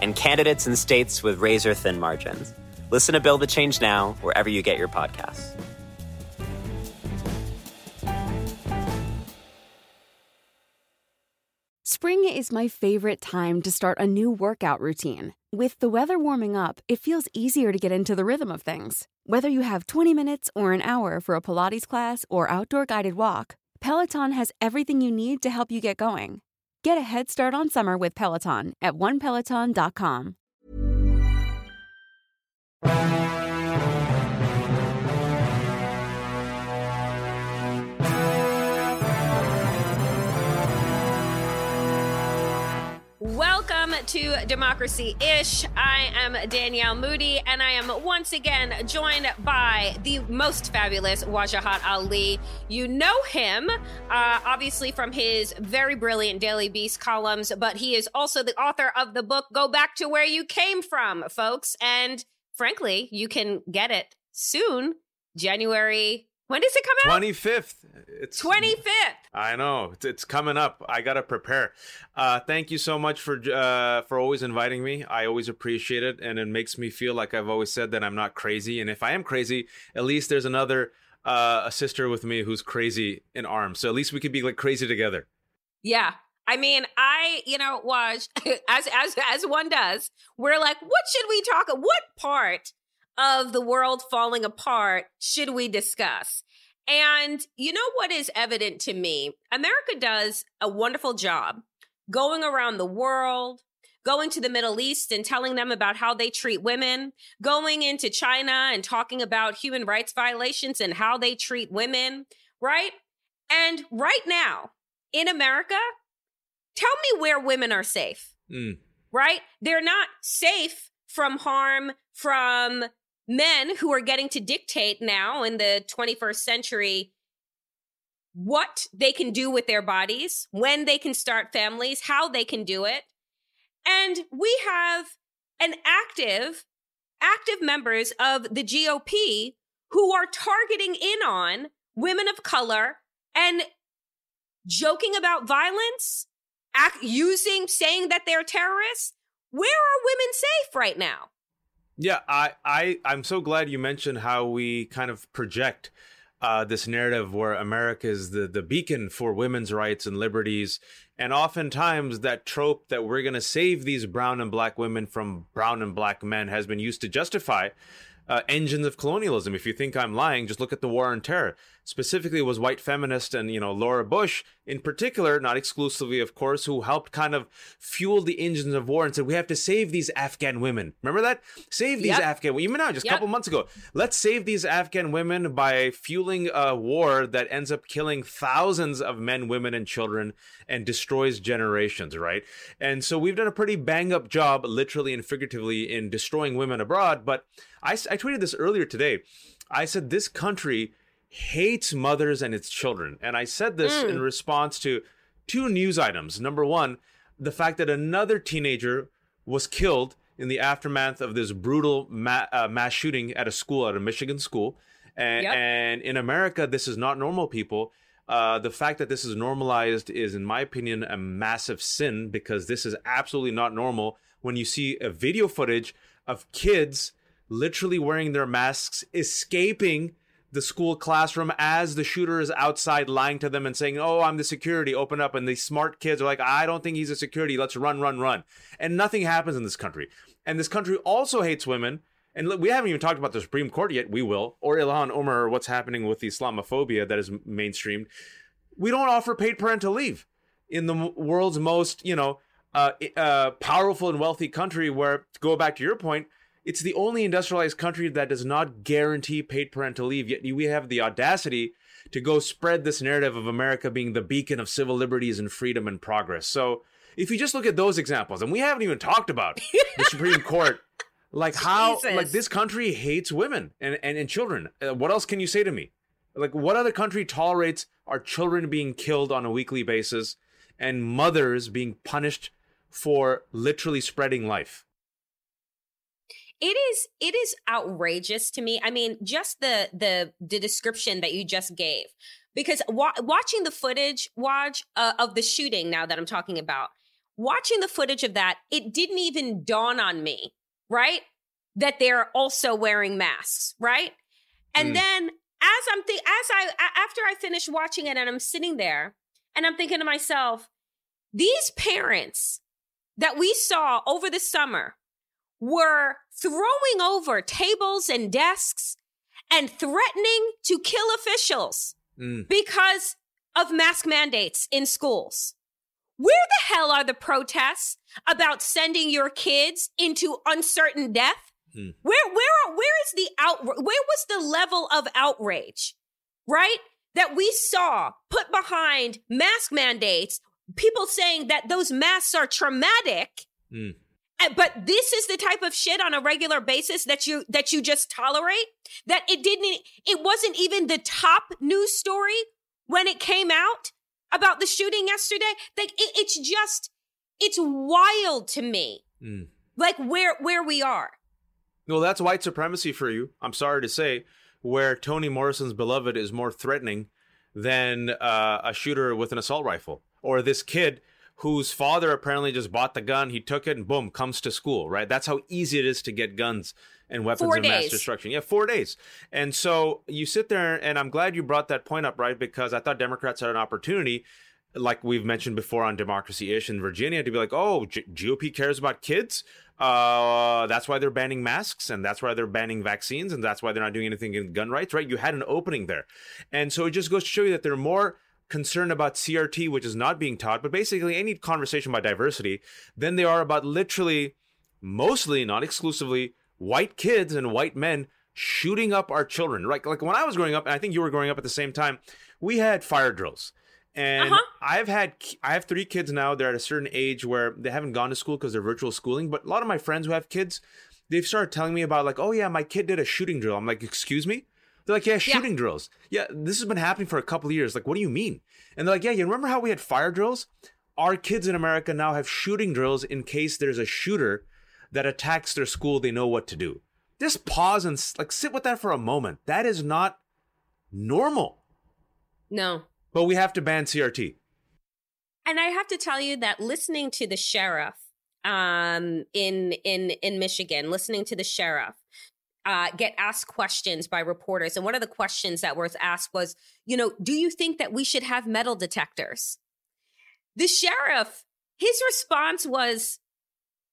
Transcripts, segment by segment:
and candidates in states with razor thin margins. Listen to Build the Change Now wherever you get your podcasts. Spring is my favorite time to start a new workout routine. With the weather warming up, it feels easier to get into the rhythm of things. Whether you have 20 minutes or an hour for a Pilates class or outdoor guided walk, Peloton has everything you need to help you get going. Get a head start on summer with Peloton at onepeloton.com. Welcome to Democracy Ish. I am Danielle Moodie, and I am once again joined by the most fabulous Wajahat Ali. You know him, uh, obviously, from his very brilliant Daily Beast columns, but he is also the author of the book Go Back to Where You Came From, folks. And frankly, you can get it soon, January when does it come out? 25th. It's 25th. I know. It's, it's coming up. I got to prepare. Uh, thank you so much for uh, for always inviting me. I always appreciate it and it makes me feel like I've always said that I'm not crazy and if I am crazy, at least there's another uh, a sister with me who's crazy in arms. So at least we could be like crazy together. Yeah. I mean, I, you know, watch as as as one does. We're like, what should we talk? What part of the world falling apart should we discuss? And you know what is evident to me? America does a wonderful job going around the world, going to the Middle East and telling them about how they treat women, going into China and talking about human rights violations and how they treat women, right? And right now in America, tell me where women are safe, Mm. right? They're not safe from harm from men who are getting to dictate now in the 21st century what they can do with their bodies, when they can start families, how they can do it. And we have an active, active members of the GOP who are targeting in on women of color and joking about violence, act, using, saying that they're terrorists. Where are women safe right now? Yeah, I, I, I'm so glad you mentioned how we kind of project uh, this narrative where America is the, the beacon for women's rights and liberties. And oftentimes, that trope that we're going to save these brown and black women from brown and black men has been used to justify uh, engines of colonialism. If you think I'm lying, just look at the war on terror. Specifically, was white feminist and you know Laura Bush in particular, not exclusively, of course, who helped kind of fuel the engines of war and said we have to save these Afghan women. Remember that? Save these Yep. Afghan women. Even now, just a Yep. couple months ago, let's save these Afghan women by fueling a war that ends up killing thousands of men, women, and children and destroys generations. Right? And so we've done a pretty bang up job, literally and figuratively, in destroying women abroad. But I tweeted this earlier today. I said this country hates mothers and its children. And I said this in response to two news items. Number one, the fact that another teenager was killed in the aftermath of this brutal ma- uh, mass shooting at a school, at a Michigan school. And, Yep. and in America, this is not normal, people. Uh, the fact that this is normalized is, in my opinion, a massive sin because this is absolutely not normal. When you see a video footage of kids literally wearing their masks, escaping the school classroom as the shooter is outside lying to them and saying, Oh, I'm the security, open up. And these smart kids are like, I don't think he's a security. Let's run, run, run. And nothing happens in this country. And this country also hates women. And we haven't even talked about the Supreme Court yet. We will. Or Ilhan Omar, or what's happening with the Islamophobia that is mainstreamed. We don't offer paid parental leave in the world's most, you know, uh, uh, powerful and wealthy country where, to go back to your point, it's the only industrialized country that does not guarantee paid parental leave. Yet we have the audacity to go spread this narrative of America being the beacon of civil liberties and freedom and progress. So if you just look at those examples, and we haven't even talked about the Supreme Court Like how Jesus. like this country hates women and and, and children. Uh, what else can you say to me? Like what other country tolerates our children being killed on a weekly basis and mothers being punished for literally spreading life? It is it is outrageous to me i mean just the the the description that you just gave because wa- watching the footage watch uh, of the shooting now that i'm talking about watching the footage of that it didn't even dawn on me right that they're also wearing masks right and Mm. then as i'm think as I after i finish watching it and i'm sitting there and i'm thinking to myself these parents that we saw over the summer were throwing over tables and desks and threatening to kill officials Mm. because of mask mandates in schools. Where the hell are the protests about sending your kids into uncertain death? Hmm. Where where where is the out where was the level of outrage? Right? That we saw put behind mask mandates, people saying that those masks are traumatic Mm. And- but this is the type of shit on a regular basis that you that you just tolerate that it didn't it wasn't even the top news story when it came out about the shooting yesterday like it, it's just it's wild to me Mm. like where where we are Well, that's white supremacy for you. I'm sorry to say, where Toni Morrison's beloved is more threatening than uh, a shooter with an assault rifle, or this kid whose father apparently just bought the gun, he took it, and boom, comes to school. Right? That's how easy it is to get guns and weapons Four of mass days. destruction. Yeah, four days. And so you sit there, and I'm glad you brought that point up, right? Because I thought Democrats had an opportunity like we've mentioned before on democracy ish in Virginia to be like, oh, G- GOP cares about kids. Uh, that's why they're banning masks and that's why they're banning vaccines and that's why they're not doing anything in gun rights, right? You had an opening there. And so it just goes to show you that they're more concerned about CRT, which is not being taught, but basically any conversation about diversity, than they are about literally, mostly, not exclusively, white kids and white men shooting up our children. Like, like when I was growing up, and I think you were growing up at the same time, we had fire drills. And Uh-huh. I've had I have three kids now. They're at a certain age where they haven't gone to school because they're virtual schooling. But a lot of my friends who have kids, they've started telling me about like, oh yeah, my kid did a shooting drill. I'm like, excuse me? They're like, yeah, shooting drills. Yeah, this has been happening for a couple of years. Like, what do you mean? And they're like, yeah, you remember how we had fire drills? Our kids in America now have shooting drills in case there's a shooter that attacks their school. They know what to do. Just pause and like sit with that for a moment. That is not normal. no But we have to ban CRT. and i have to tell you that listening to the sheriff um in in in michigan listening to the sheriff uh, get asked questions by reporters. And one of the questions that was asked was, you know, do you think that we should have metal detectors? The sheriff, his response was,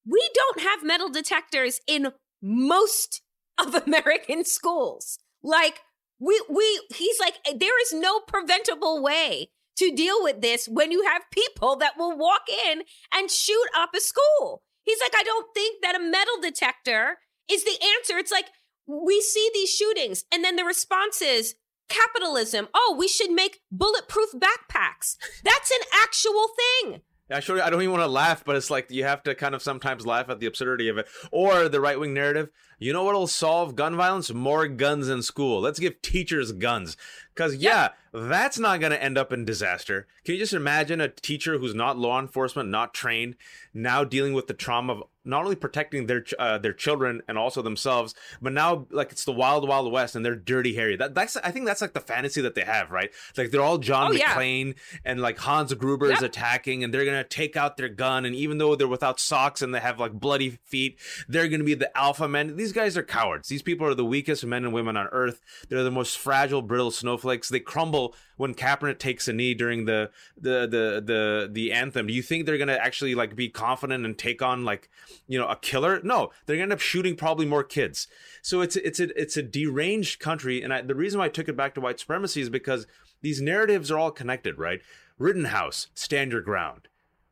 we don't have metal detectors in most of American schools. Like, we, we, he's like, there is no preventable way to deal with this when you have people that will walk in and shoot up a school. He's like, I don't think that a metal detector is the answer. It's like we see these shootings, and then the response is capitalism. Oh, we should make bulletproof backpacks. That's an actual thing. Actually, I don't even want to laugh, but it's like you have to kind of sometimes laugh at the absurdity of it. Or the right wing narrative. You know what'll solve gun violence? More guns in school. Let's give teachers guns. Because, yeah, that's not going to end up in disaster. Can you just imagine a teacher who's not law enforcement, not trained, now dealing with the trauma of not only protecting their ch- uh, their children and also themselves, but now like it's the wild wild west and they're dirty Harry. That that's I think that's like the fantasy that they have, right? Like they're all John Oh, yeah. McClane and like Hans Gruber is attacking and they're gonna take out their gun and even though they're without socks and they have like bloody feet, they're gonna be the alpha men. These guys are cowards. These people are the weakest men and women on earth. They're the most fragile, brittle snowflakes. They crumble when Kaepernick takes a knee during the the the the the anthem. Do you think they're gonna actually like be confident and take on like you know a killer? No, they're gonna end up shooting probably more kids. So it's it's a it's a deranged country, and I, the reason why I took it back to white supremacy is because these narratives are all connected, right? Rittenhouse, stand your ground.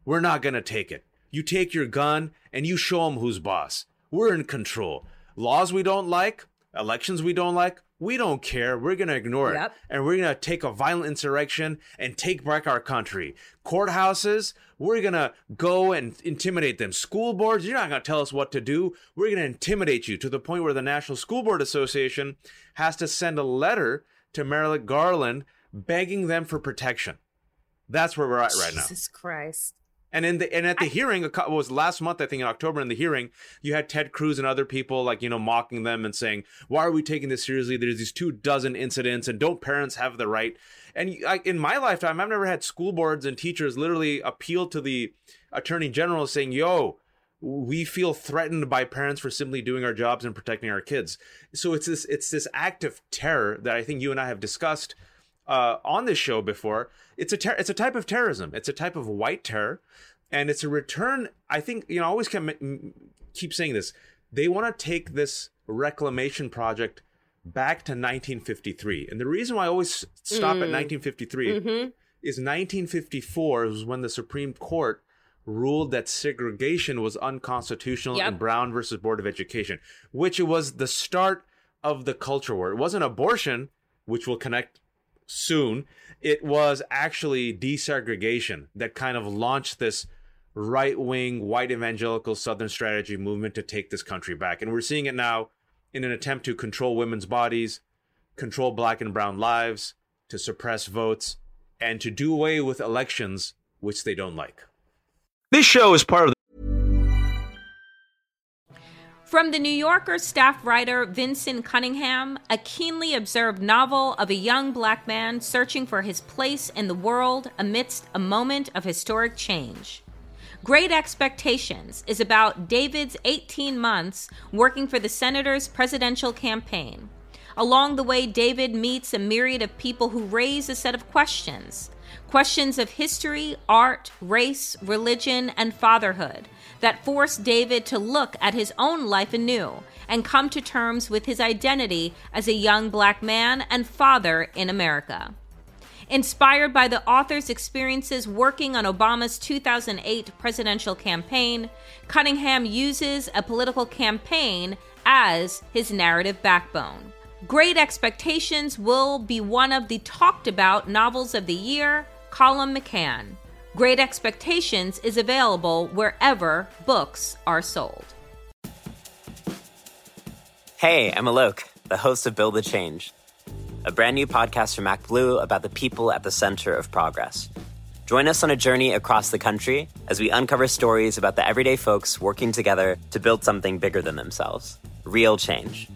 We're not gonna take it. You take your gun and you show them who's boss. We're in control. Laws we don't like, elections we don't like, we don't care. We're going to ignore Yep. it. And we're going to take a violent insurrection and take back our country. Courthouses, we're going to go and intimidate them. School boards, you're not going to tell us what to do. We're going to intimidate you to the point where the National School Board Association has to send a letter to Merrick Garland begging them for protection. That's where we're at right now. Jesus Christ. And in the and at the hearing, a cou- was last month, I think in October, in the hearing, you had Ted Cruz and other people like you know mocking them and saying, "Why are we taking this seriously? There's these two dozen incidents, and don't parents have the right?" And I, in my lifetime, I've never had school boards and teachers literally appeal to the attorney general saying, "Yo, we feel threatened by parents for simply doing our jobs and protecting our kids." So it's this it's this act of terror that I think you and I have discussed uh, on this show before. It's a ter- it's a type of terrorism. It's a type of white terror, and it's a return. I think you know. I always keep, keep saying this. They want to take this reclamation project back to 1953, and the reason why I always stop at 1953 is 1954 was when the Supreme Court ruled that segregation was unconstitutional Yep. in Brown versus Board of Education, which was the start of the culture war. It wasn't abortion, which will connect soon. It was actually desegregation that kind of launched this right wing, white evangelical Southern strategy movement to take this country back. And we're seeing it now in an attempt to control women's bodies, control black and brown lives, to suppress votes, and to do away with elections which they don't like. This show is part of From the New Yorker staff writer Vinson Cunningham, a keenly observed novel of a young black man searching for his place in the world amidst a moment of historic change. Great Expectations is about David's 18 months working for the senator's presidential campaign. Along the way, David meets a myriad of people who raise a set of questions questions of history, art, race, religion, and fatherhood that forced David to look at his own life anew and come to terms with his identity as a young black man and father in America. Inspired by the author's experiences working on Obama's 2008 presidential campaign, Cunningham uses a political campaign as his narrative backbone. Great Expectations will be one of the talked about novels of the year, Colum McCann. Great Expectations is available wherever books are sold. Hey, I'm Alok, the host of Build the Change, a brand new podcast from MacBlue about the people at the center of progress. Join us on a journey across the country as we uncover stories about the everyday folks working together to build something bigger than themselves real change.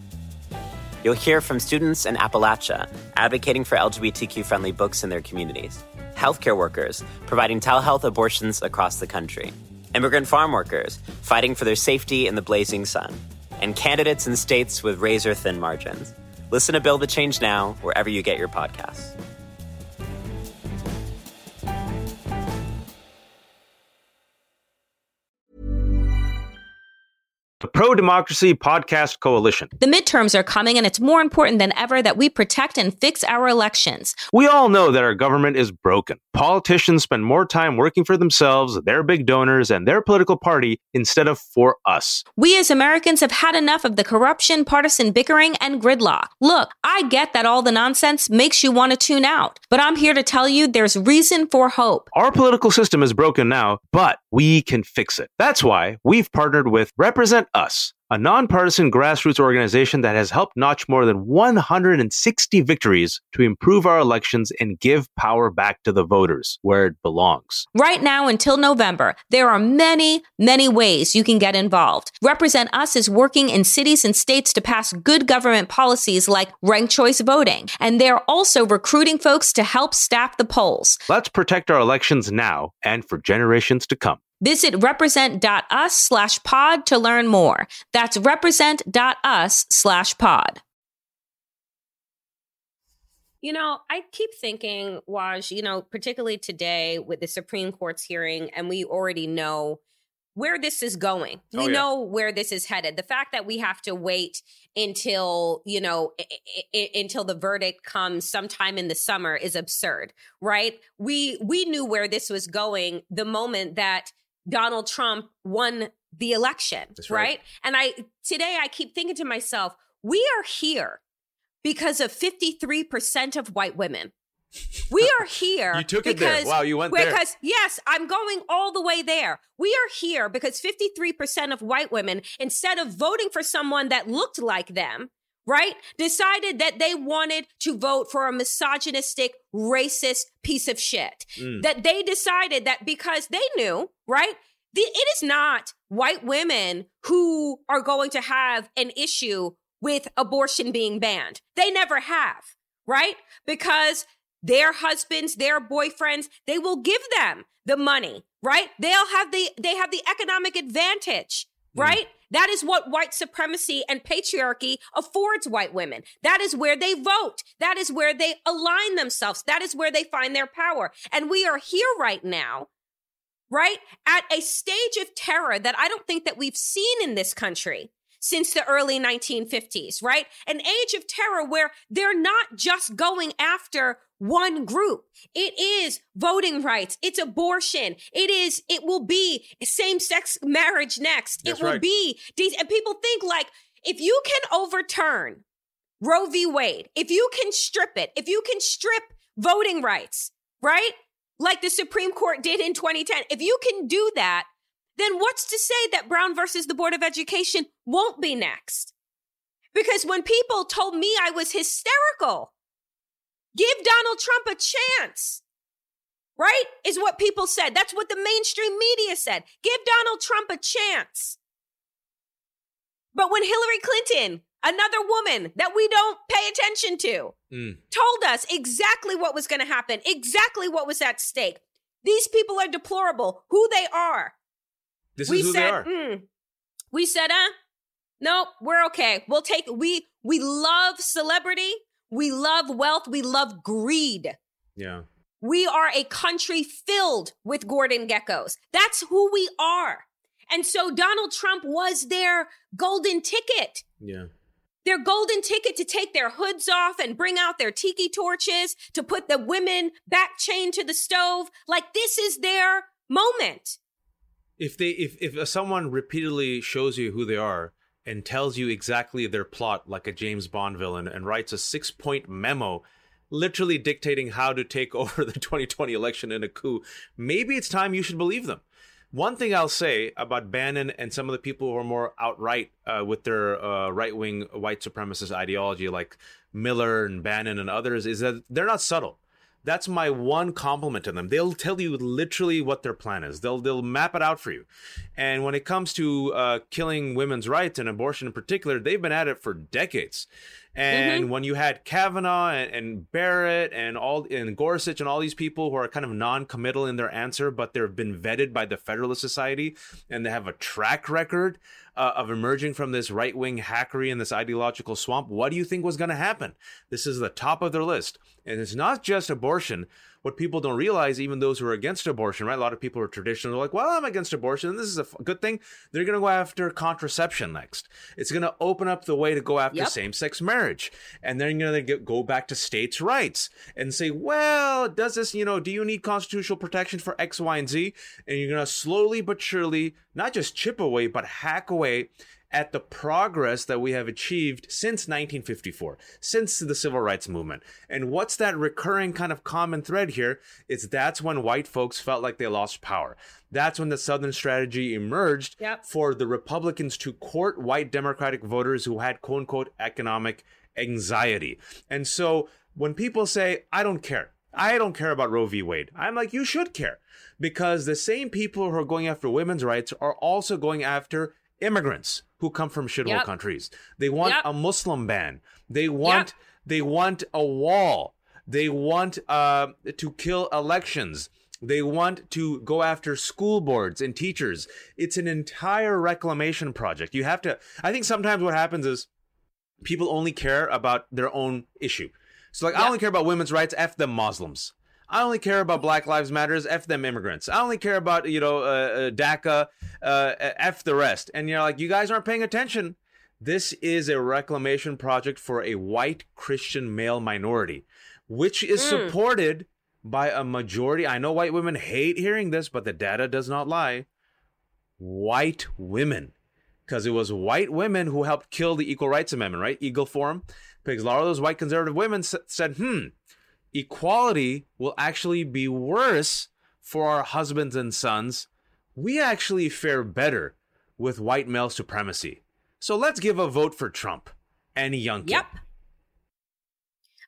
You'll hear from students in Appalachia advocating for LGBTQ friendly books in their communities, healthcare workers providing telehealth abortions across the country, immigrant farm workers fighting for their safety in the blazing sun, and candidates in states with razor thin margins. Listen to Build the Change Now wherever you get your podcasts. Pro Democracy Podcast Coalition. The midterms are coming, and it's more important than ever that we protect and fix our elections. We all know that our government is broken. Politicians spend more time working for themselves, their big donors, and their political party instead of for us. We as Americans have had enough of the corruption, partisan bickering, and gridlock. Look, I get that all the nonsense makes you want to tune out, but I'm here to tell you there's reason for hope. Our political system is broken now, but we can fix it. That's why we've partnered with Represent Us, Yes a nonpartisan grassroots organization that has helped notch more than 160 victories to improve our elections and give power back to the voters where it belongs. Right now until November, there are many, many ways you can get involved. Represent Us is working in cities and states to pass good government policies like ranked choice voting, and they're also recruiting folks to help staff the polls. Let's protect our elections now and for generations to come. Visit represent.us slash pod to learn more. That's represent.us slash pod. You know, I keep thinking, Waj, you know, particularly today with the Supreme Court's hearing, and we already know where this is going. Oh, we Oh, yeah. know where this is headed. The fact that we have to wait until, you know, i- i- i- until the verdict comes sometime in the summer is absurd, right? We we knew where this was going the moment that Donald Trump won the election, right. right. And I today I keep thinking to myself, we are here because of 53% of white women. We are here. You took it there. Wow, you went because, there. Because, yes, I'm going all the way there. We are here because 53% of white women, instead of voting for someone that looked like them, right, decided that they wanted to vote for a misogynistic, racist piece of shit. Mm. That they decided that because they knew, right, the, it is not white women who are going to have an issue with abortion being banned. They never have, right? Because their husbands, their boyfriends, they will give them the money, right? They'll have the they have the economic advantage, right? Mm. That is what white supremacy and patriarchy affords white women. That is where they vote. That is where they align themselves. That is where they find their power. And we are here right now right? At a stage of terror that I don't think that we've seen in this country since the early 1950s, right? An age of terror where they're not just going after one group. It is voting rights. It's abortion. It is, it will be same sex marriage next. That's it will right. be, and people think like, if you can overturn Roe v. Wade, if you can strip it, if you can strip voting rights, right? Like the Supreme Court did in 2010. If you can do that, then what's to say that Brown versus the Board of Education won't be next? Because when people told me I was hysterical, give Donald Trump a chance, right? Is what people said. That's what the mainstream media said. Give Donald Trump a chance. But when Hillary Clinton another woman that we don't pay attention to, Mm. told us exactly what was going to happen, exactly what was at stake. These people are deplorable, who they are. This we is who said, they are. Mm. We said, uh, no, we're okay. We'll take we we love celebrity, we love wealth, we love greed. Yeah. We are a country filled with Gordon Gekkos. That's who we are. And so Donald Trump was their golden ticket. Yeah their golden ticket to take their hoods off and bring out their tiki torches, to put the women back chained to the stove. Like this is their moment. If they if if someone repeatedly shows you who they are and tells you exactly their plot like a James Bond villain and writes a 6-point memo literally dictating how to take over the 2020 election in a coup, maybe it's time you should believe them. One thing I'll say about Bannon and some of the people who are more outright uh, with their uh, right wing white supremacist ideology, like Miller and Bannon and others, is that they're not subtle. That's my one compliment to them. They'll tell you literally what their plan is. They'll they'll map it out for you. And when it comes to uh, killing women's rights and abortion in particular, they've been at it for decades. And mm-hmm. when you had Kavanaugh and, and, Barrett and all and Gorsuch and all these people who are kind of non-committal in their answer, but they've been vetted by the Federalist Society and they have a track record uh, of emerging from this right-wing hackery and this ideological swamp, what do you think was going to happen? This is the top of their list, and it's not just abortion what people don't realize, even those who are against abortion, right? A lot of people are traditional. They're like, well, I'm against abortion, and this is a f- good thing. They're going to go after contraception next. It's going to open up the way to go after Yep. same sex marriage. And then you're going to go back to states' rights and say, well, does this, you know, do you need constitutional protection for X, Y, and Z? And you're going to slowly but surely not just chip away, but hack away at the progress that we have achieved since 1954, since the civil rights movement. And what's that recurring kind of common thread here? It's that's when white folks felt like they lost power. That's when the Southern strategy emerged Yep. for the Republicans to court white Democratic voters who had quote unquote economic anxiety. And so when people say, I don't care, I don't care about Roe v. Wade, I'm like, you should care. Because the same people who are going after women's rights are also going after immigrants who come from shithole Yep. countries. They want Yep. a Muslim ban. They want they want a wall. They want uh, to kill elections. They want to go after school boards and teachers. It's an entire reclamation project. You have to. I think sometimes what happens is people only care about their own issue. So like I only care about women's rights. F them Muslims. I only care about Black Lives Matters. F them immigrants. I only care about you know uh, uh, DACA. Uh, F the rest. And you're like, you guys aren't paying attention. This is a reclamation project for a white Christian male minority, which is Mm. supported by a majority. I know white women hate hearing this, but the data does not lie. White women. because it was white women who helped kill the Equal Rights Amendment, right? Eagle Forum. Because a lot of those white conservative women s- said, hmm, equality will actually be worse for our husbands and sons. We actually fare better with white male supremacy. So let's give a vote for Trump and Youngkin. Yep.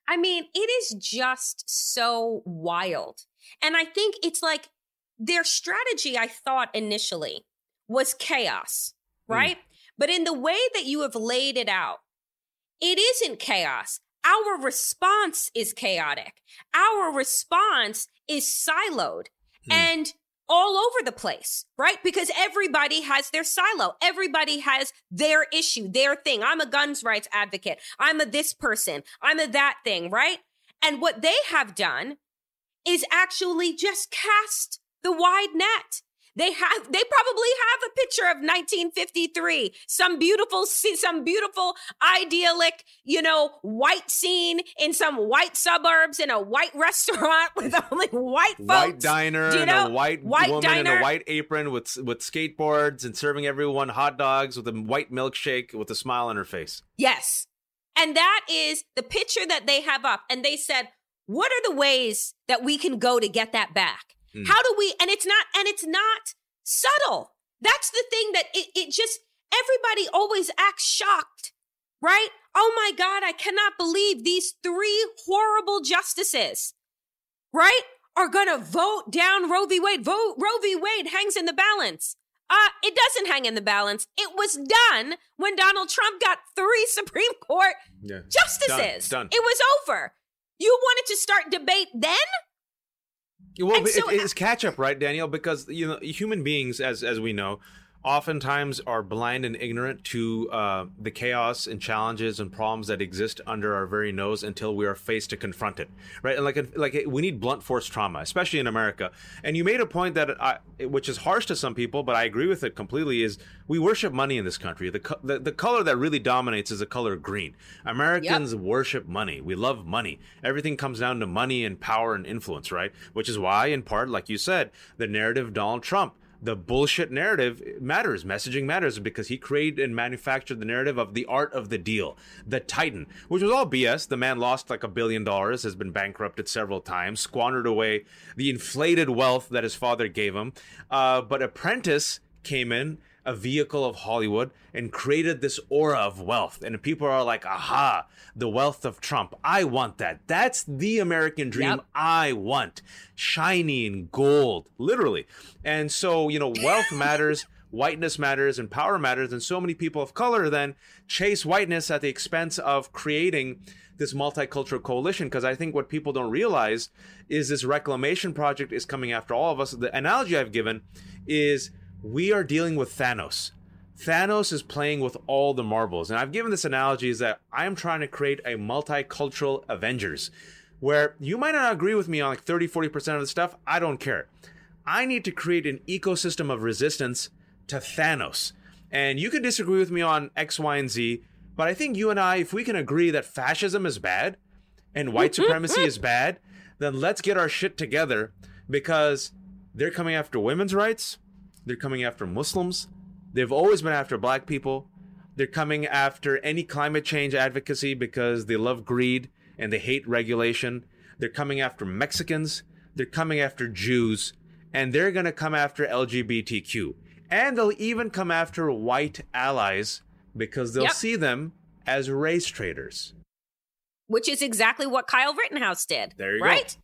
I mean, it is just so wild. And I think it's like their strategy, I thought initially, was chaos, hmm. right? But in the way that you have laid it out, it isn't chaos. Our response is chaotic. Our response is siloed hmm. and all over the place, right? Because everybody has their silo. Everybody has their issue, their thing. I'm a guns rights advocate. I'm a this person. I'm a that thing, right? And what they have done is actually just cast the wide net. They have, they probably have a picture of 1953, some beautiful, some beautiful idyllic, you know, white scene in some white suburbs in a white restaurant with only white folks. White diner you and know? a white, White woman in diner. a white apron with with skateboards and serving everyone hot dogs with a white milkshake with a smile on her face. Yes. And that is the picture that they have up. And they said, what are the ways that we can go to get that back? Mm. How do we, and it's not, and it's not subtle. That's the thing that it, it just, everybody always acts shocked, right? Oh my God, I cannot believe these three horrible justices, right? Are gonna vote down Roe v. Wade. Vote Roe v. Wade hangs in the balance. Uh, it doesn't hang in the balance. It was done when Donald Trump got three Supreme Court Yeah. justices. Done. It was over. You wanted to start debate then? Well, And it- it's uh, catch up, right, Danielle? Because you know, human beings, as as we know, oftentimes are blind and ignorant to uh, the chaos and challenges and problems that exist under our very nose until we are faced to confront it, right? And like like we need blunt force trauma, especially in America. And you made a point that I, which is harsh to some people, but I agree with it completely. Is we worship money in this country. The co- the, the color that really dominates is the color green. Americans worship money. We love money. Everything comes down to money and power and influence, right? Which is why, in part, like you said, the narrative Donald Trump, the bullshit narrative matters. Messaging matters because he created and manufactured the narrative of the art of the deal, the Titan, which was all BS. The man lost like a billion dollars, has been bankrupted several times, squandered away the inflated wealth that his father gave him. Uh, but Apprentice came in a vehicle of Hollywood and created this aura of wealth. And people are like, aha, the wealth of Trump. I want that. That's the American dream Yep. I want. Shiny and gold, literally. And so, you know, wealth matters. Whiteness matters and power matters, and so many people of color then chase whiteness at the expense of creating this multicultural coalition. Because I think what people don't realize is this reclamation project is coming after all of us. The analogy I've given is we are dealing with Thanos. Thanos is playing with all the marbles. And I've given this analogy is that I'm trying to create a multicultural Avengers where you might not agree with me on like 30, 40% of the stuff. I don't care. I need to create an ecosystem of resistance to Thanos. And you can disagree with me on X, Y, and Z, but I think you and I, if we can agree that fascism is bad and white supremacy is bad, then let's get our shit together because they're coming after women's rights. They're coming after Muslims. They've always been after black people. They're coming after any climate change advocacy because they love greed and they hate regulation. They're coming after Mexicans. They're coming after Jews. And they're going to come after LGBTQ. And they'll even come after white allies because they'll Yep. see them as race traitors. Which is exactly what Kyle Rittenhouse did. There you go. right?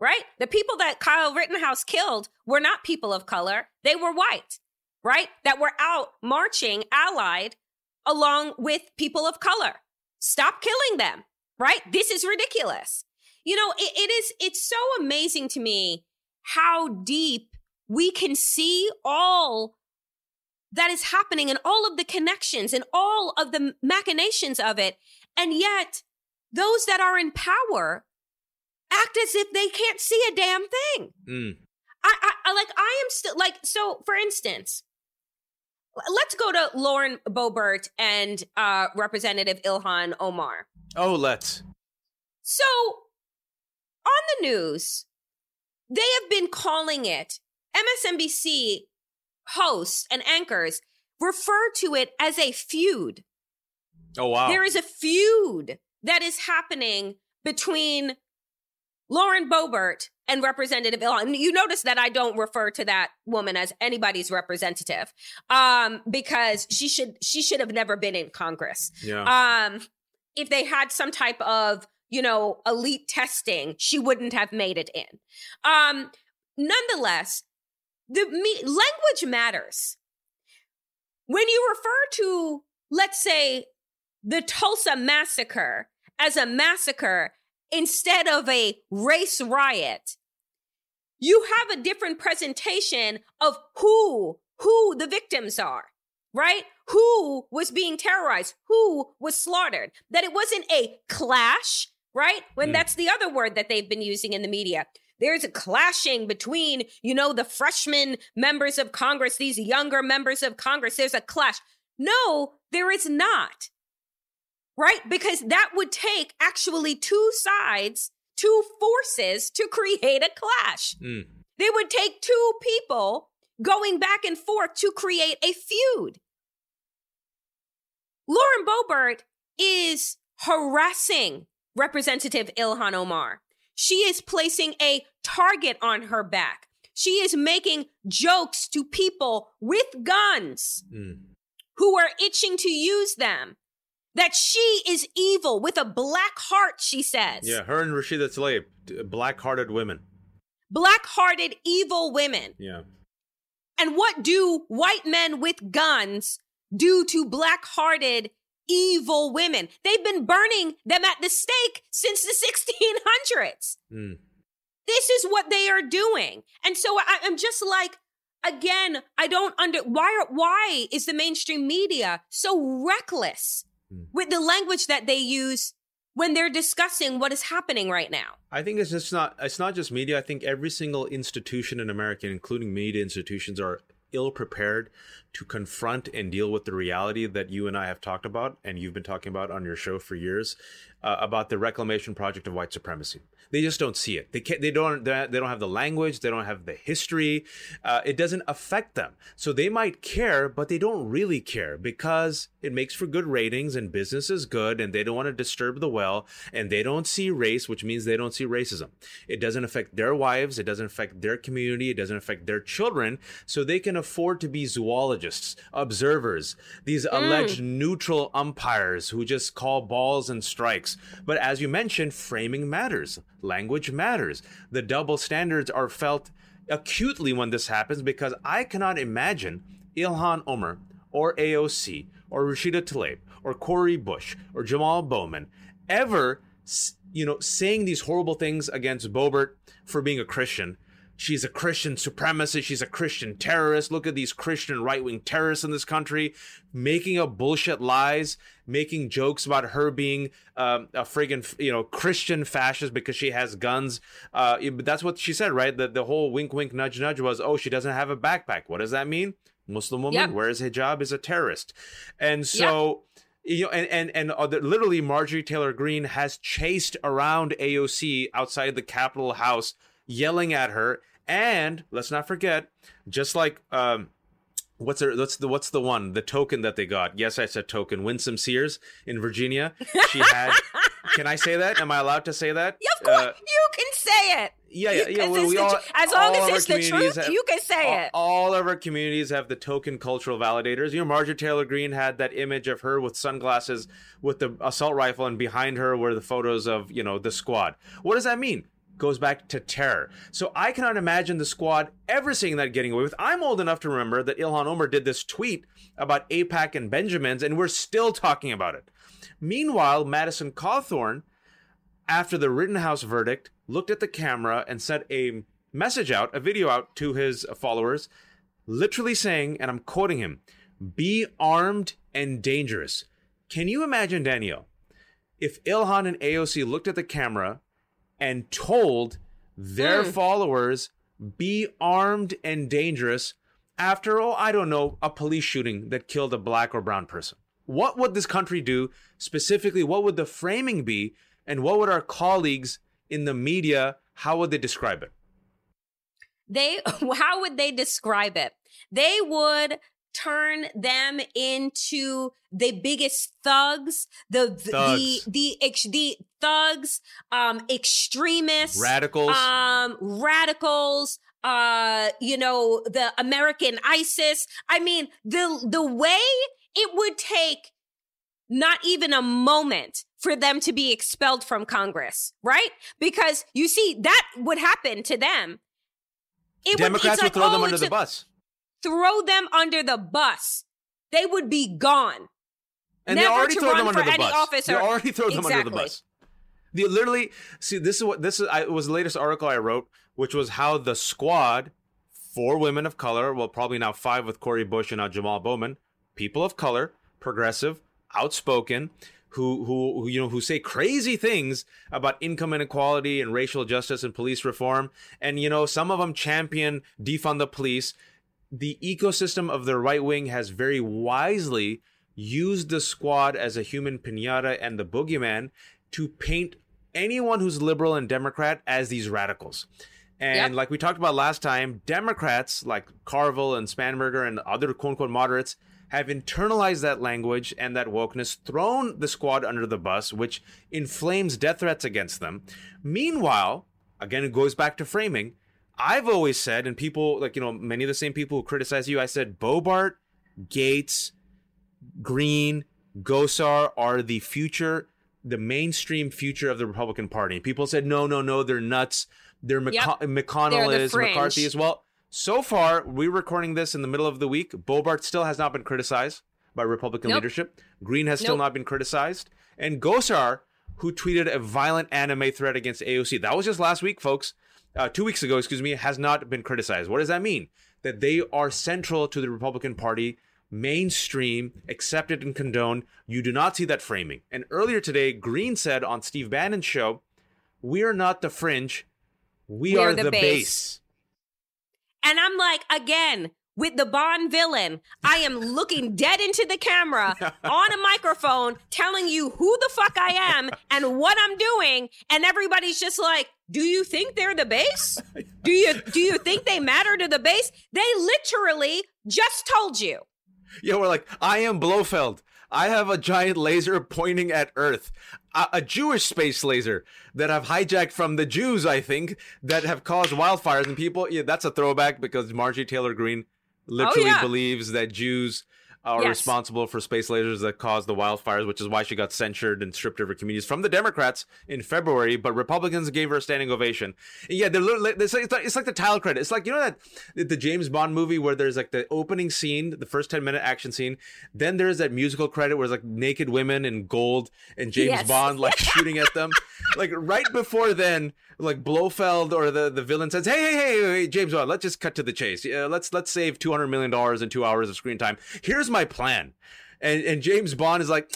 Right? The people that Kyle Rittenhouse killed were not people of color. They were white, right? That were out marching, allied along with people of color. Stop killing them, right? This is ridiculous. You know, it, it is, it's so amazing to me how deep we can see all that is happening and all of the connections and all of the machinations of it. And yet, those that are in power act as if they can't see a damn thing. Mm. I, I, I like, I am still like, so for instance, let's go to Lauren Boebert and uh, Representative Ilhan Omar. Oh, let's. So on the news, they have been calling it MSNBC hosts and anchors refer to it as a feud. Oh wow. There is a feud that is happening between Lauren Boebert and Representative Ilhan. You notice that I don't refer to that woman as anybody's representative, um, because she should she should have never been in Congress. yeah. Um, if they had some type of you know elite testing, she wouldn't have made it in. Um, nonetheless, the me- language matters. When you refer to, let's say, the Tulsa massacre as a massacre instead of a race riot, you have a different presentation of who who the victims are, right? Who was being terrorized, who was slaughtered. That it wasn't a clash, right? When Mm. that's the other word that they've been using in the media. There's a clashing between, you know, the freshman members of Congress, these younger members of Congress. There's a clash. No, there is not right? Because that would take actually two sides, two forces to create a clash. Mm. They would take two people going back and forth to create a feud. Lauren Boebert is harassing Representative Ilhan Omar. She is placing a target on her back. She is making jokes to people with guns Mm. who are itching to use them. That she is evil with a black heart, she says. Yeah, her and Rashida Tlaib, black-hearted women. Black hearted, evil women. Yeah. And what do white men with guns do to black hearted, evil women? They've been burning them at the stake since the 1600s. Mm. This is what they are doing. And so I, I'm just like, again, I don't under why why is the mainstream media so reckless Hmm. with the language that they use when they're discussing what is happening right now? I think it's just not it's not just media. I think every single institution in America, including media institutions, are ill prepared to confront and deal with the reality that you and I have talked about and you've been talking about on your show for years uh, about the reclamation project of white supremacy. They just don't see it. They can't. They don't. They don't have the language. They don't have the history. Uh, it doesn't affect them. So they might care, but they don't really care because it makes for good ratings and business is good, and they don't want to disturb the well, and they don't see race, which means they don't see racism. It doesn't affect their wives. It doesn't affect their community. It doesn't affect their children. So they can afford to be zoologists, observers, these alleged neutral umpires who just call balls and strikes. But as you mentioned, framing matters. Language matters. The double standards are felt acutely when this happens because I cannot imagine Ilhan Omar or AOC or Rashida Tlaib or Cori Bush or Jamal Bowman ever, you know, saying these horrible things against Boebert for being a Christian. She's a Christian supremacist. She's a Christian terrorist. Look at these Christian right wing terrorists in this country making up bullshit lies, making jokes about her being um, a friggin' you know Christian fascist because she has guns. Uh, but that's what she said, right? The the whole wink wink nudge nudge was, oh, she doesn't have a backpack. What does that mean? Muslim woman Yep. wears hijab is a terrorist, and so. You know, and and and literally, Marjorie Taylor Greene has chased around AOC outside the Capitol House, yelling at her. And let's not forget, just like um, what's the what's the what's the one the token that they got? Yes, I said token. Winsome Sears in Virginia. She had. can I say that? Am I allowed to say that? Yeah, of course, Uh, you can say it. yeah, yeah, yeah. Well, we all, tr- as long as it's the truth, have- you can say all, it. All of our communities have the token cultural validators. You know, Marjorie Taylor Greene had that image of her with sunglasses with the assault rifle, and behind her were the photos of you know the squad. What does that mean? Goes back to terror. So I cannot imagine the squad ever seeing that getting away with. I'm old enough to remember that Ilhan Omar did this tweet about AIPAC and Benjamins, and we're still talking about it. Meanwhile, Madison Cawthorn after the Rittenhouse verdict, looked at the camera and sent a message out, a video out to his followers, literally saying, and I'm quoting him, be armed and dangerous. Can you imagine, Daniel, if Ilhan and AOC looked at the camera and told their Mm. followers, be armed and dangerous after, oh, I don't know, a police shooting that killed a black or brown person? What would this country do specifically? What would the framing be? And what would our colleagues in the media, how would they describe it? they how would they describe it they would turn them into the biggest thugs, the Thugs. the the ex, the thugs, um, extremists, Radicals. um, radicals. Uh, you know, the American ISIS. I mean, the the way it would take not even a moment for them to be expelled from Congress, right? Because you see, that would happen to them. It Democrats would like, throw them oh, under the bus. Throw them under the bus. They would be gone. And Never they already throw them under the bus. office they already throw them under the bus. They literally see this is what this is. I, it was the latest article I wrote, which was how the squad, four women of color, well, probably now five with Cori Bush and now Jamal Bowman, people of color, progressive, outspoken, who who, who you know who say crazy things about income inequality and racial justice and police reform, and you know some of them champion defund the police. The ecosystem of the right wing has very wisely used the squad as a human pinata and the boogeyman to paint anyone who's liberal and Democrat as these radicals. And Yep. like we talked about last time, Democrats like Carville and Spanberger and other quote unquote moderates have internalized that language and that wokeness, thrown the squad under the bus, which inflames death threats against them. Meanwhile, again, it goes back to framing. I've always said, and people like, you know, many of the same people who criticize you, I said Boebert, Gaetz, Greene, Gosar are the future, the mainstream future of the Republican Party. People said, no, no, no, they're nuts. They're McC- McConnell They're is, fringe. McCarthy as Well, so far, we're recording this in the middle of the week. Boebert still has not been criticized by Republican Nope. leadership. Greene has still not been criticized. And Gosar, who tweeted a violent anime threat against AOC, that was just last week, folks. Uh, two weeks ago, excuse me, has not been criticized. What does that mean? That they are central to the Republican Party, mainstream, accepted and condoned. You do not see that framing. And earlier today, Greene said on Steve Bannon's show, "We are not the fringe, we, We are, are the the, base." base." And I'm like, again, with the Bond villain, I am looking dead into the camera on a microphone telling you who the fuck I am and what I'm doing. And everybody's just like, do you think they're the base? Do you do you think they matter to the base? They literally just told you. Yeah, we're like, I am Blofeld. I have a giant laser pointing at Earth, a, a Jewish space laser that I've hijacked from the Jews, I think, that have caused wildfires. And people, yeah, that's a throwback because Marjorie Taylor Greene literally oh, yeah. believes that Jews are Yes. responsible for space lasers that caused the wildfires, which is why she got censured and stripped of her communities from the Democrats in February. But Republicans gave her a standing ovation. And yeah, they're it's like, it's like, the title credit. It's like, you know, that the James Bond movie where there's like the opening scene, the first 10 minute action scene. Then there's that musical credit where it's like naked women in gold and James Yes. Bond like shooting at them. Like right before then, like Blofeld or the, the villain says, hey, hey, hey, hey, James Bond, let's just cut to the chase. Yeah, let's let's save two hundred million dollars in two hours of screen time. Here's my plan, and and James Bond is like,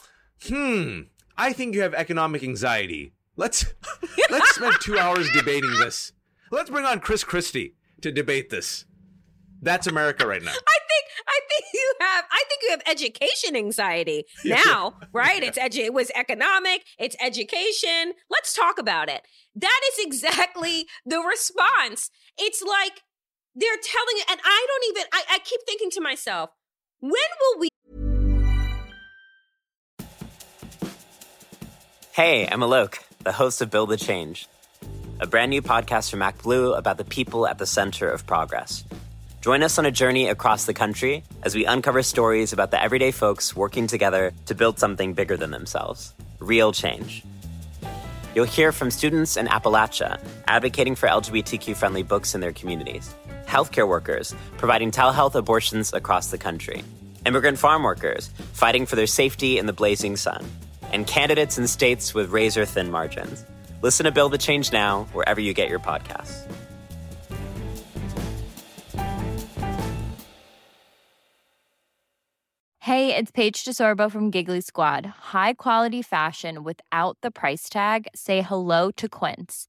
hmm, I think you have economic anxiety. Let's let's spend two hours debating this. Let's bring on Chris Christie to debate this. That's America right now. I think I think you have I think you have education anxiety now, right? It's edu- it was economic, it's education. Let's talk about it. That is exactly the response. It's like they're telling and I don't even I, I keep thinking to myself, when will we Hey, I'm Alok, the host of Build the Change, a brand new podcast from ActBlue about the people at the center of progress. Join us on a journey across the country as we uncover stories about the everyday folks working together to build something bigger than themselves real change. You'll hear from students in Appalachia advocating for LGBTQ friendly books in their communities, healthcare workers providing telehealth abortions across the country, immigrant farm workers fighting for their safety in the blazing sun, and candidates in states with razor thin margins. Listen to Build the Change now, wherever you get your podcasts. Hey, it's Paige DeSorbo from Giggly Squad. High quality fashion without the price tag. Say hello to Quince.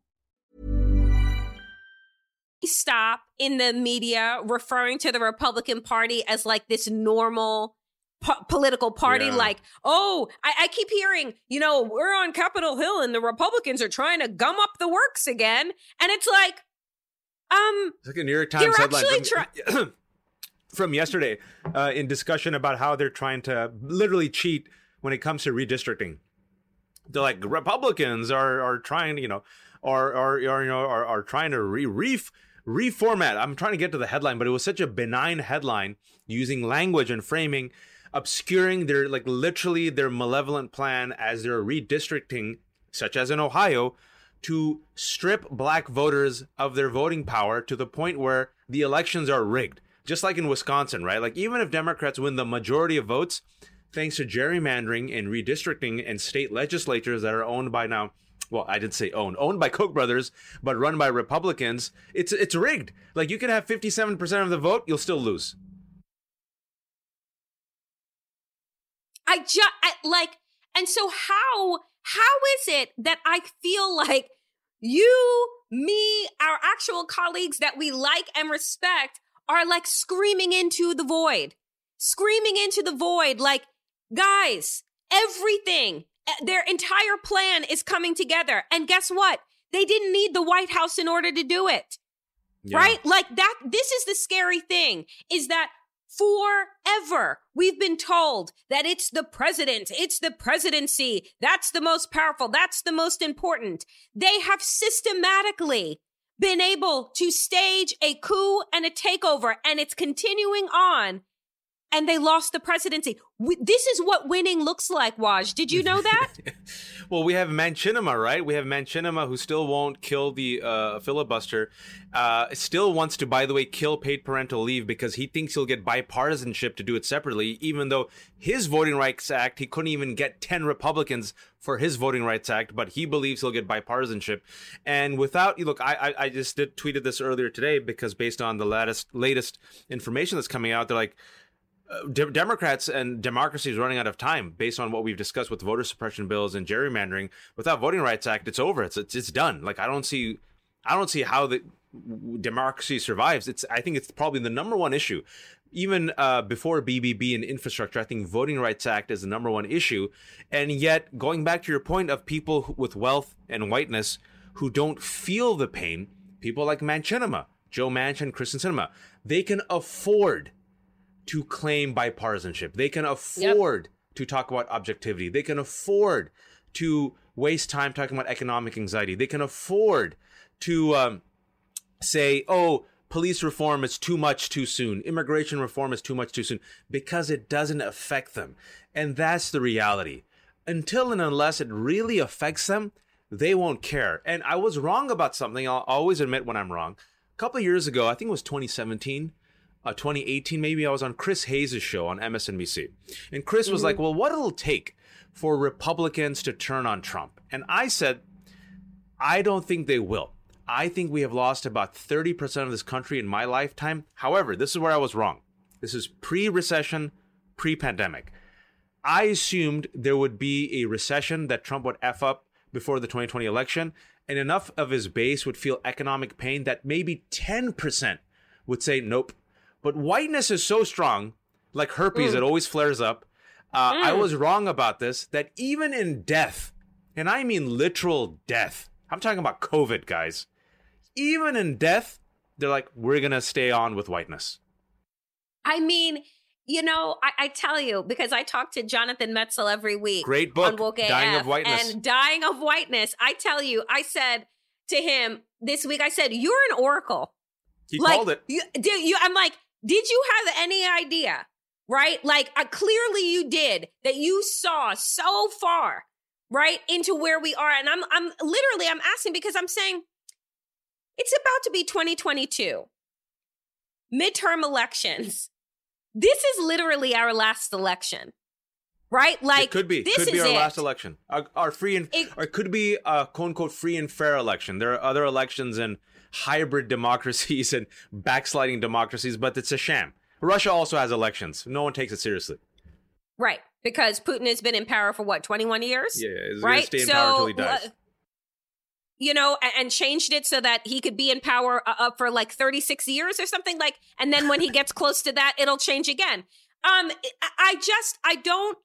Stop in the media referring to the Republican Party as like this normal po- political party. Yeah. Like, oh, I-, I keep hearing, you know, we're on Capitol Hill and the Republicans are trying to gum up the works again. And it's like, um, It's like a New York Times headline from, from yesterday uh, in discussion about how they're trying to literally cheat when it comes to redistricting. They're like Republicans are are trying, you know, are are, are you know are, are trying to re ref reformat. I'm trying to get to the headline, but it was such a benign headline using language and framing, obscuring their like literally their malevolent plan as they're redistricting, such as in Ohio, to strip black voters of their voting power to the point where the elections are rigged. Just like in Wisconsin, right? Like even if Democrats win the majority of votes, thanks to gerrymandering and redistricting and state legislatures that are owned by now well, I did say owned, owned by Koch brothers, but run by Republicans. It's it's rigged. Like you can have 57% of the vote, you'll still lose. I just like, and so how how is it that I feel like you, me, our actual colleagues that we like and respect are like screaming into the void, screaming into the void, like, guys, everything, their entire plan is coming together, and guess what? They didn't need the White House in order to do it Yeah. right like that this is the scary thing is that forever we've been told that it's the president it's the presidency that's the most powerful that's the most important they have systematically been able to stage a coup and a takeover and it's continuing on and they lost the presidency we, this is what winning looks like waj did you know that Well, we have Manchinima, right? We have Manchinima who still won't kill the uh, filibuster. Uh, still wants to, by the way, kill paid parental leave because he thinks he'll get bipartisanship to do it separately, even though his Voting Rights Act, he couldn't even get 10 Republicans for his Voting Rights Act, but he believes he'll get bipartisanship. And without, you look, I, I, I just did tweeted this earlier today because based on the latest, latest information that's coming out, they're like, De- Democrats and democracy is running out of time based on what we've discussed with voter suppression bills and gerrymandering. Without Voting Rights Act, it's over. It's it's, it's done. Like I don't see, I don't see how the democracy survives. It's I think it's probably the number one issue. Even uh, before BBB and infrastructure, I think Voting Rights Act is the number one issue. And yet, going back to your point of people with wealth and whiteness who don't feel the pain, people like Manchinima, Joe Manchin, Kyrsten Sinema, they can afford to claim bipartisanship. They can afford to talk about objectivity. They can afford to waste time talking about economic anxiety. They can afford to um, say, oh, police reform is too much too soon. Immigration reform is too much too soon because it doesn't affect them. And that's the reality. Until and unless it really affects them, they won't care. And I was wrong about something. I'll always admit when I'm wrong. A couple of years ago, I think it was 2017, uh, 2018 maybe, I was on Chris Hayes' show on MSNBC. And Chris was like, well, what it'll take for Republicans to turn on Trump? And I said, I don't think they will. I think we have lost about 30% of this country in my lifetime. However, this is where I was wrong. This is pre recession, pre pandemic. I assumed there would be a recession that Trump would F up before the 2020 election, and enough of his base would feel economic pain that maybe 10% would say nope. But whiteness is so strong, like herpes, it always flares up. Uh, I was wrong about this, that even in death, and I mean literal death, I'm talking about COVID, guys. Even in death, they're like, we're going to stay on with whiteness. I mean, you know, I, I tell you because I talk to Jonathan Metzl every week. Great book, on Woke Dying AF, of Whiteness. And Dying of Whiteness. I tell you, I said to him this week, I said, You're an oracle. He like, called it. You, did you, I'm like, Did you have any idea? Right? Like, uh, clearly you did that you saw so far, right, into where we are. And I'm, I'm literally, I'm asking because I'm saying it's about to be 2022, midterm elections. This is literally our last election. right? Like it could be this could be is our it. last election, our, our free and It- or it could be a quote unquote free and fair election. There are other elections in hybrid democracies and backsliding democracies, but it's a sham. Russia also has elections. No one takes it seriously. Right. Because Putin has been in power for what, 21 years? Yeah, he's right. stay in so, power until he dies. uh, you know, a- and changed it so that he could be in power uh, up for like 36 years or something like, and then when he gets close to that, it'll change again. Um, I, I just, I don't,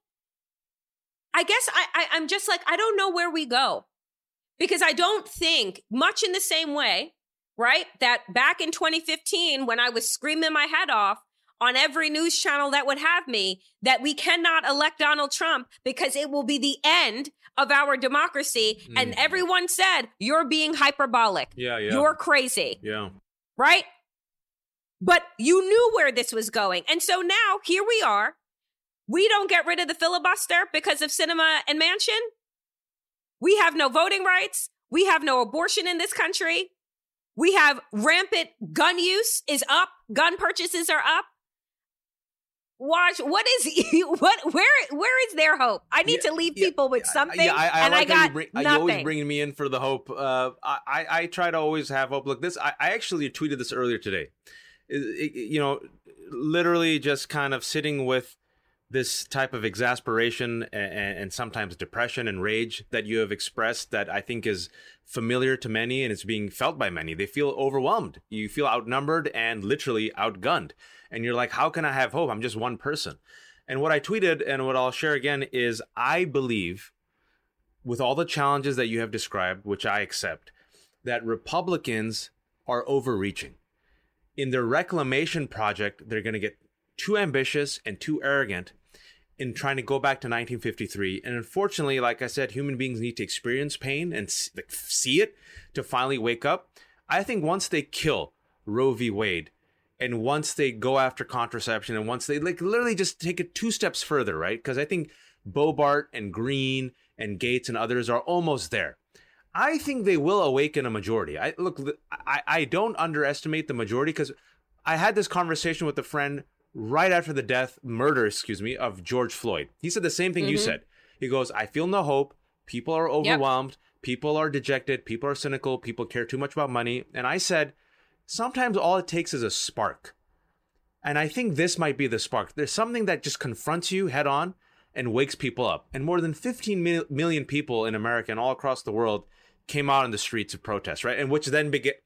I guess I, I, I'm just like, I don't know where we go because I don't think much in the same way, right? That back in 2015, when I was screaming my head off on every news channel that would have me, that we cannot elect Donald Trump because it will be the end of our democracy. And Mm. everyone said, you're being hyperbolic. Yeah, yeah, You're crazy, yeah. right? But you knew where this was going. And so now here we are. We don't get rid of the filibuster because of Sinema and Manchin. We have no voting rights. We have no abortion in this country. We have rampant gun use is up. Gun purchases are up. Watch what is what where where is their hope? I need Yeah, to leave yeah, people with something, Yeah, I, I and like I got you bring, nothing. You always bringing me in for the hope. Uh, I, I I try to always have hope. Look, this I, I actually tweeted this earlier today. It- it- you know, literally just kind of sitting with this type of exasperation and, and sometimes depression and rage that you have expressed that I think is familiar to many and it's being felt by many. They feel overwhelmed. You feel outnumbered and literally outgunned. And you're like, how can I have hope? I'm just one person. And what I tweeted and what I'll share again is I believe, with all the challenges that you have described, which I accept, that Republicans are overreaching. In their reclamation project, they're going to get too ambitious and too arrogant in trying to go back to 1953. And unfortunately, like I said, human beings need to experience pain and see it to finally wake up. I think once they kill Roe v. Wade, and once they go after contraception, and once they like literally just take it two steps further, right? Because I think Boebert and Greene and Gaetz and others are almost there. I think they will awaken a majority. I look, I, I don't underestimate the majority because I had this conversation with a friend right after the death, murder, excuse me, of George Floyd. He said the same thing you Mhm. said. He goes, I feel no hope. People are overwhelmed. People are dejected. People are cynical. People care too much about money. And I said, sometimes all it takes is a spark. And I think this might be the spark. There's something that just confronts you head on and wakes people up. And more than 15 million people in America and all across the world came out in the streets of protest, right? And which then began, be,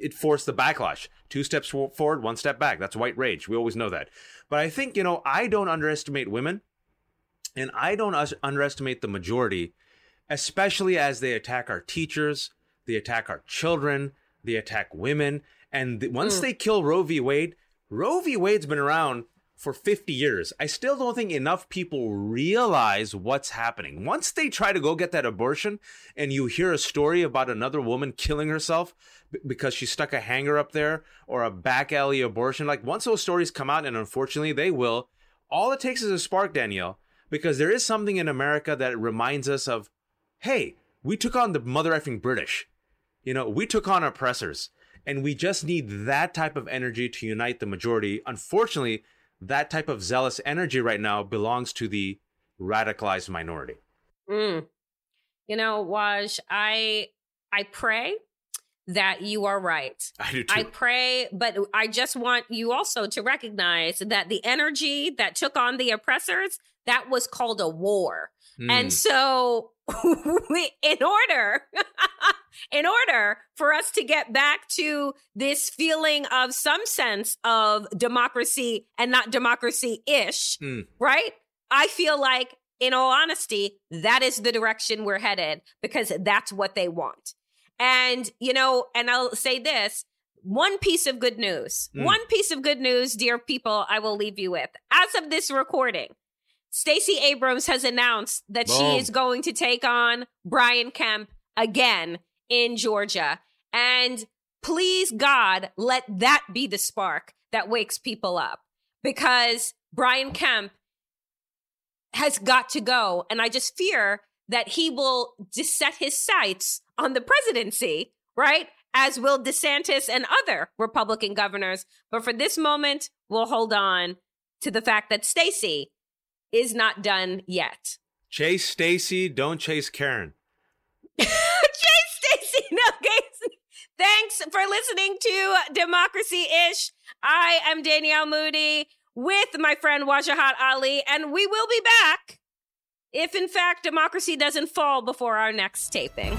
it forced the backlash. Two steps forward, one step back. That's white rage. We always know that. But I think, you know, I don't underestimate women and I don't us- underestimate the majority, especially as they attack our teachers, they attack our children, they attack women. And th- once Mm. they kill Roe v. Wade, Roe v. Wade's been around for 50 years. I still don't think enough people realize what's happening. Once they try to go get that abortion and you hear a story about another woman killing herself b- because she stuck a hanger up there or a back alley abortion, like once those stories come out, and unfortunately they will, all it takes is a spark, Danielle, because there is something in America that reminds us of, hey, we took on the mother effing British. You know, we took on oppressors. And we just need that type of energy to unite the majority. Unfortunately, that type of zealous energy right now belongs to the radicalized minority. Mm. You know, Waj, I I pray that you are right. I do too. I pray, but I just want you also to recognize that the energy that took on the oppressors, that was called a war. Mm. And so we, in order in order for us to get back to this feeling of some sense of democracy and not democracy-ish, Mm. right? I feel like in all honesty, that is the direction we're headed because that's what they want. And, you know, and I'll say this one piece of good news, Mm. one piece of good news, dear people, I will leave you with. As of this recording, Stacey Abrams has announced that Boom. she is going to take on Brian Kemp again in Georgia. And please, God, let that be the spark that wakes people up because Brian Kemp has got to go. And I just fear that he will just set his sights on the presidency, right? As will DeSantis and other Republican governors. But for this moment, we'll hold on to the fact that Stacey is not done yet. Chase Stacy, don't chase Karen. chase Stacy, no case. Thanks for listening to Democracy Ish. I am Danielle Moodie with my friend Wajahat Ali, and we will be back if, in fact, democracy doesn't fall before our next taping.